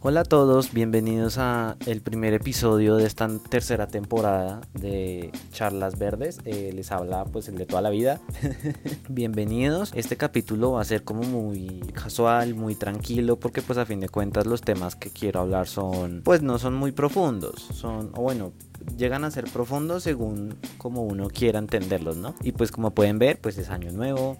Hola a todos, bienvenidos a el primer episodio de esta tercera temporada de Charlas Verdes. Eh, les habla pues el de toda la vida. bienvenidos. Este capítulo va a ser como muy casual, muy tranquilo, porque pues a fin de cuentas los temas que quiero hablar son pues no son muy profundos, son o bueno llegan a ser profundos según como uno quiera entenderlos, ¿no? Y pues como pueden ver, pues es año nuevo,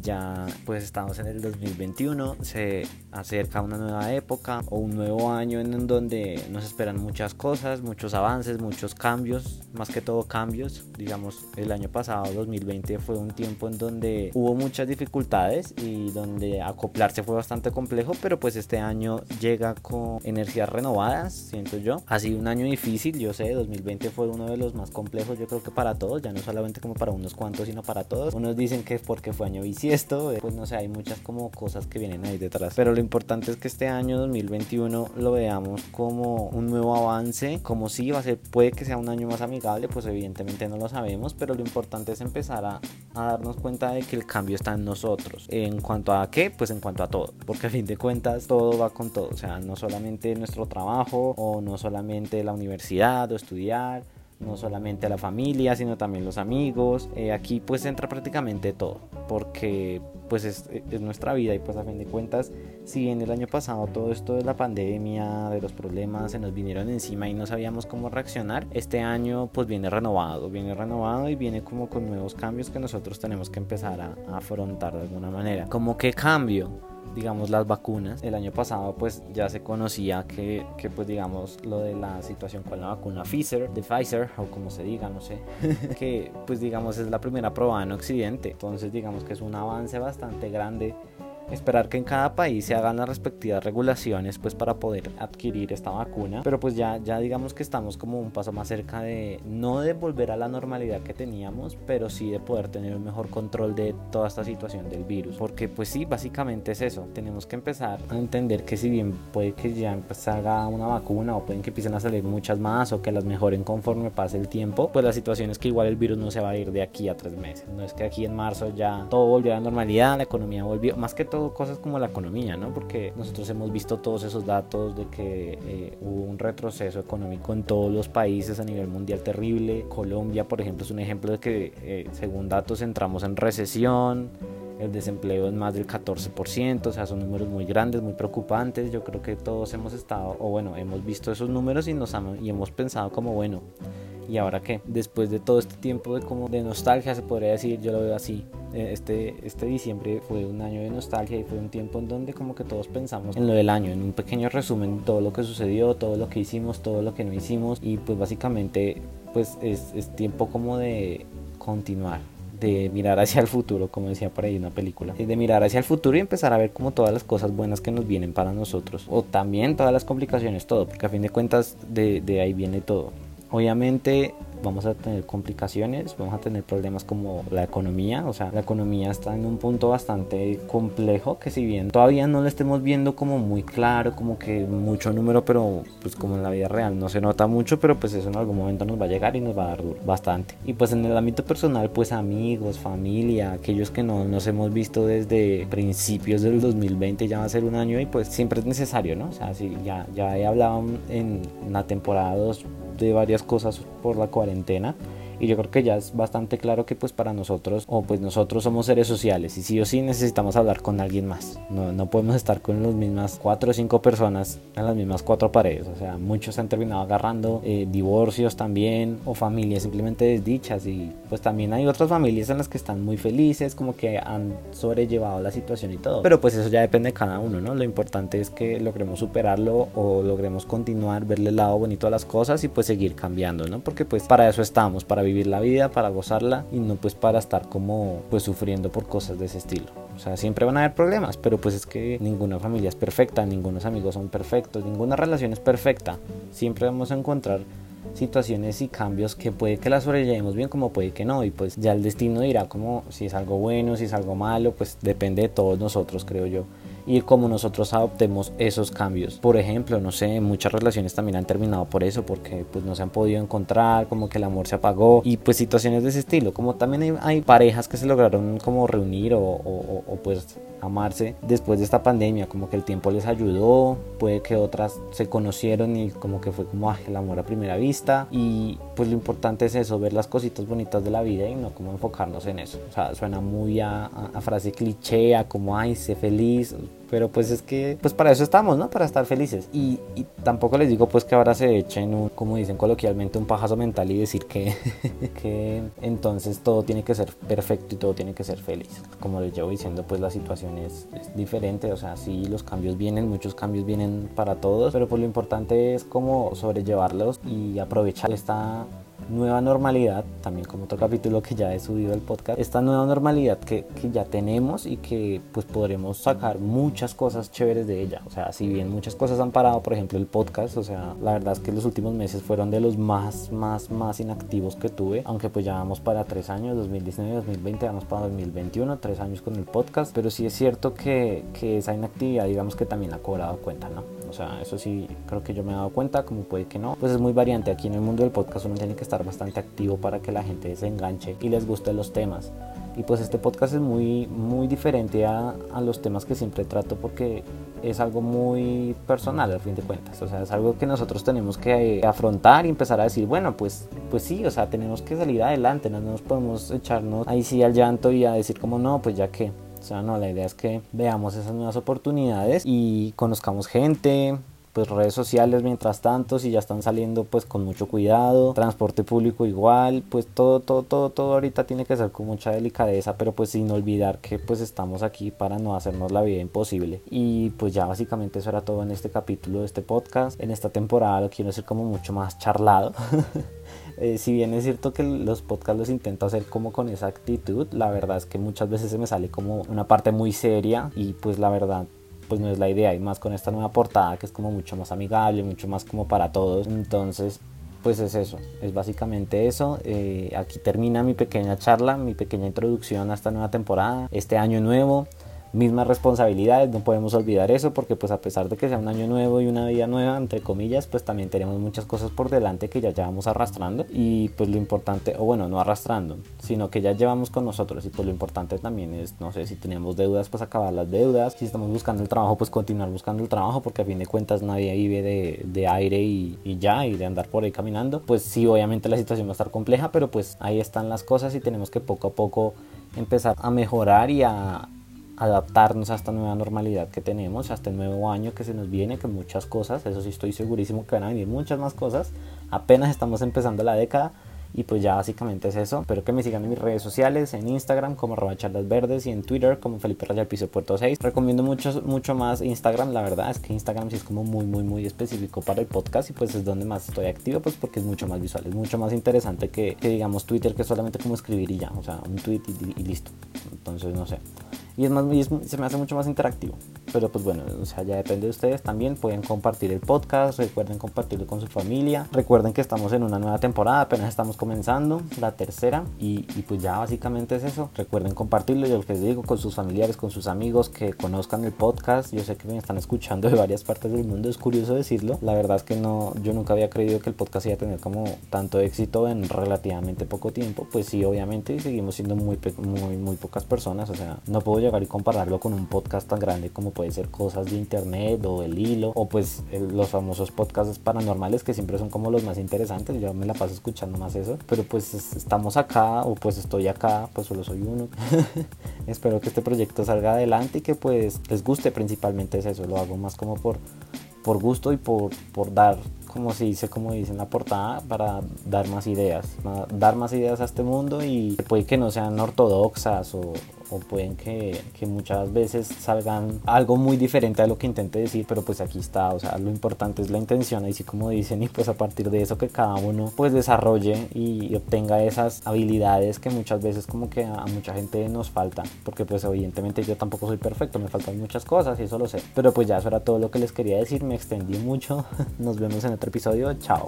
ya pues estamos en el 2021, se acerca una nueva época o un nuevo año en donde nos esperan muchas cosas, muchos avances, muchos cambios, más que todo cambios. Digamos, el año pasado, 2020, fue un tiempo en donde hubo muchas dificultades y donde acoplarse fue bastante complejo, pero pues este año llega con energías renovadas, siento yo. Ha sido un año difícil, yo sé, 2020 fue uno de los más complejos, yo creo que para todos, ya no solamente como para unos cuantos, sino para todos. Unos dicen que porque fue año esto, pues no sé, hay muchas como cosas que vienen ahí detrás. Pero lo importante es que este año 2021 lo veamos como un nuevo avance, como si va a ser, puede que sea un año más amigable, pues evidentemente no lo sabemos, pero lo importante es empezar a, a darnos cuenta de que el cambio está en nosotros. ¿En cuanto a qué? Pues en cuanto a todo, porque a fin de cuentas todo va con todo, o sea, no solamente nuestro trabajo o no solamente la universidad o estudiar no solamente la familia, sino también los amigos. Eh, aquí pues entra prácticamente todo, porque pues es, es, nuestra vida y pues a fin de cuentas, si en el año pasado todo esto de la pandemia, de los problemas se nos vinieron encima y no sabíamos cómo reaccionar, este año pues viene renovado, viene renovado y viene como con nuevos cambios que nosotros tenemos que empezar a, a afrontar de alguna manera. ¿Cómo qué cambio? Digamos las vacunas. El año pasado pues ya se conocía que, que, pues digamos lo de la situación con la vacuna Pfizer de Pfizer o como se diga no sé que pues digamos es la primera probada en Occidente. Entonces digamos que es un avance bastante grande esperar que en cada país se hagan las respectivas regulaciones pues para poder adquirir esta vacuna. Pero pues ya ya digamos que estamos como un paso más cerca de no de volver a la normalidad que teníamos pero sí de poder tener un mejor control de toda esta situación del virus. Porque pues sí básicamente es eso. Tenemos que empezar a entender que si bien puede que ya salga una vacuna o pueden que empiecen a salir muchas más o que las mejoren conforme pase el tiempo pues la situación es que igual el virus no se va a ir de aquí a tres meses. No es que aquí en marzo ya todo volvió a la normalidad la economía volvió más que todo cosas como la economía, ¿no? Porque nosotros hemos visto todos esos datos de que eh, hubo un retroceso económico en todos los países a nivel mundial terrible. Colombia, por ejemplo, es un ejemplo de que eh, según datos entramos en recesión. El desempleo es más del 14%, o sea, son números muy grandes, muy preocupantes. Yo creo que todos hemos estado, o bueno, hemos visto esos números y, nos y hemos pensado como, bueno, ¿Y ahora qué? Después de todo este tiempo de como de nostalgia, se podría decir, yo lo veo así. Eh, este, este diciembre fue un año de nostalgia y fue un tiempo en donde como que todos pensamos en lo del año, en un pequeño resumen todo lo que sucedió, todo lo que hicimos, todo lo que no hicimos y pues básicamente pues es, es tiempo como de continuar, de mirar hacia el futuro, como decía por ahí una película, de mirar hacia el futuro y empezar a ver como todas las cosas buenas que nos vienen para nosotros, o también todas las complicaciones, todo, porque a fin de cuentas de, de ahí viene todo. Obviamente vamos a tener complicaciones, vamos a tener problemas como la economía, o sea, la economía está en un punto bastante complejo que si bien todavía no lo estemos viendo como muy claro, como que mucho número, pero pues como en la vida real no se nota mucho, pero pues eso en algún momento nos va a llegar y nos va a dar bastante. Y pues en el ámbito personal, pues amigos, familia, aquellos que no nos hemos visto desde principios del 2020, ya va a ser un año y pues siempre es necesario, ¿no? O sea, si ya, ya he hablado en la temporada 2 de varias cosas por la cuarentena y yo creo que ya es bastante claro que pues para nosotros o pues nosotros somos seres sociales y sí o sí necesitamos hablar con alguien más. No, no podemos estar con las mismas cuatro o cinco personas en las mismas cuatro paredes. O sea muchos han terminado agarrando eh, divorcios también o familias simplemente desdichas. Y pues también hay otras familias en las que están muy felices como que han sobrellevado la situación y todo. Pero pues eso ya depende de cada uno no lo importante es que logremos superarlo o logremos continuar verle el lado bonito a las cosas y pues seguir cambiando no porque pues para eso estamos para vivir la vida, para gozarla y no pues para estar como pues sufriendo por cosas de ese estilo. O sea, siempre van a haber problemas, pero pues es que ninguna familia es perfecta, ningunos amigos son perfectos, ninguna relación es perfecta. Siempre vamos a encontrar situaciones y cambios que puede que las sobrellevemos bien como puede que no y pues ya el destino dirá como si es algo bueno, si es algo malo, pues depende de todos nosotros creo yo y cómo nosotros adoptemos esos cambios. Por ejemplo, no sé, muchas relaciones también han terminado por eso, porque pues no se han podido encontrar, como que el amor se apagó y pues situaciones de ese estilo, como también hay, parejas que se lograron como reunir o, pues amarse después de esta pandemia, como que el tiempo les ayudó, puede que otras se conocieron y como que fue como el amor a primera vista y pues lo importante es eso, ver las cositas bonitas de la vida y no como enfocarnos en eso. O sea, suena muy a, a frase cliché, a como, ay, sé feliz, pero pues es que, pues para eso estamos, ¿no? Para estar felices. Y, tampoco les digo pues que ahora se echen un, como dicen coloquialmente, un pajazo mental y decir que, que entonces todo tiene que ser perfecto y todo tiene que ser feliz. Como les llevo diciendo, pues la situación es, es diferente, o sea, sí, los cambios vienen, muchos cambios vienen para todos, pero pues lo importante es como sobrellevarlos y aprovechar esta nueva normalidad, también como otro capítulo que ya he subido al podcast, esta nueva normalidad que, que, ya tenemos y que pues podremos sacar muchas cosas chéveres de ella. O sea, si bien muchas cosas han parado, por ejemplo el podcast, o sea, la verdad es que los últimos meses fueron de los más, más, más inactivos que tuve, aunque pues ya vamos para tres años, 2019, 2020, vamos para 2021, tres años con el podcast, pero sí es cierto que, que esa inactividad digamos que también ha cobrado cuenta, ¿no? O sea, eso sí creo que yo me he dado cuenta, como puede que no, pues es muy variante. Aquí en el mundo del podcast uno tiene que estar bastante activo para que la gente se enganche y les gusten los temas. Y pues este podcast es muy, muy diferente a, a, los temas que siempre trato porque es algo muy personal al fin de cuentas. O sea, es algo que nosotros tenemos que afrontar y empezar a decir, bueno, pues, pues sí, o sea, tenemos que salir adelante, no nos podemos echarnos ahí sí al llanto y a decir como no, pues ya que o sea, no, la idea es que veamos esas nuevas oportunidades y conozcamos gente, pues redes sociales mientras tanto si ya están saliendo pues con mucho cuidado. Transporte público igual pues todo todo todo todo ahorita tiene que ser con mucha delicadeza pero pues sin olvidar que pues estamos aquí para no hacernos la vida imposible. Y pues ya básicamente eso era todo en este capítulo de este podcast. En esta temporada lo quiero decir como mucho más charlado Eh, si bien es cierto que los podcasts los intento hacer como con esa actitud, la verdad es que muchas veces se me sale como una parte muy seria y pues la verdad pues no es la idea y más con esta nueva portada que es como mucho más amigable, mucho más como para todos. Entonces pues es eso, es básicamente eso. Eh, aquí termina mi pequeña charla, mi pequeña introducción a esta nueva temporada, este año nuevo mismas responsabilidades, no podemos olvidar eso porque pues a pesar de que sea un año nuevo y una vida nueva, entre comillas, pues también tenemos muchas cosas por delante que ya llevamos arrastrando y pues lo importante, o bueno, no arrastrando, sino que ya llevamos con nosotros. Y pues lo importante también es, no sé, si tenemos deudas, pues acabar las deudas, si estamos buscando el trabajo, pues continuar buscando el trabajo porque a fin de cuentas nadie vive de, de aire y, y ya, y de andar por ahí caminando, pues sí, obviamente la situación va a estar compleja, pero pues ahí están las cosas y tenemos que poco a poco empezar a mejorar y a adaptarnos a esta nueva normalidad que tenemos, a este nuevo año que se nos viene, con muchas cosas, eso sí estoy segurísimo que van a venir muchas más cosas, apenas estamos empezando la década, y pues ya básicamente es eso. Espero que me sigan en mis redes sociales, en Instagram como arroba charlas verdes y en Twitter como Felipe Raya Piso Puerto 6. Recomiendo mucho, mucho más Instagram, la verdad es que Instagram sí es como muy, muy, muy específico para el podcast y pues es donde más estoy activo, pues porque es mucho más visual, es mucho más interesante que, digamos Twitter, que es solamente como escribir y ya, o sea, un tweet y, listo. Entonces, no sé. Y es más, se me hace mucho más interactivo. Pero pues bueno, o sea, ya depende de ustedes también. Pueden compartir el podcast, recuerden compartirlo con su familia. Recuerden que estamos en una nueva temporada, apenas estamos comenzando, la tercera. Y, y pues ya básicamente es eso. Recuerden compartirlo, yo lo que les digo, con sus familiares, con sus amigos, que conozcan el podcast. Yo sé que me están escuchando de varias partes del mundo, es curioso decirlo. La verdad es que no, yo nunca había creído que el podcast iba a tener como tanto éxito en relativamente poco tiempo. Pues sí, obviamente seguimos siendo muy, muy, muy pocas personas. O sea, no puedo llegar y compararlo con un podcast tan grande como puede ser cosas de internet o el hilo o pues los famosos podcasts paranormales que siempre son como los más interesantes yo me la paso escuchando más eso pero pues estamos acá o pues estoy acá pues solo soy uno. Espero que este proyecto salga adelante y que pues les guste principalmente es eso lo hago más como por por gusto y por, por dar como se dice, como dice en la portada, para dar más ideas, dar más ideas a este mundo y puede que no sean ortodoxas o, o pueden que, que, muchas veces salgan algo muy diferente a lo que intente decir, pero pues aquí está, o sea, lo importante es la intención, así como dicen, y pues a partir de eso que cada uno pues desarrolle y obtenga esas habilidades que muchas veces como que a mucha gente nos falta, porque pues evidentemente yo tampoco soy perfecto, me faltan muchas cosas y eso lo sé, pero pues ya eso era todo lo que les quería decir, me extendí mucho, nos vemos en otro episodio, chao.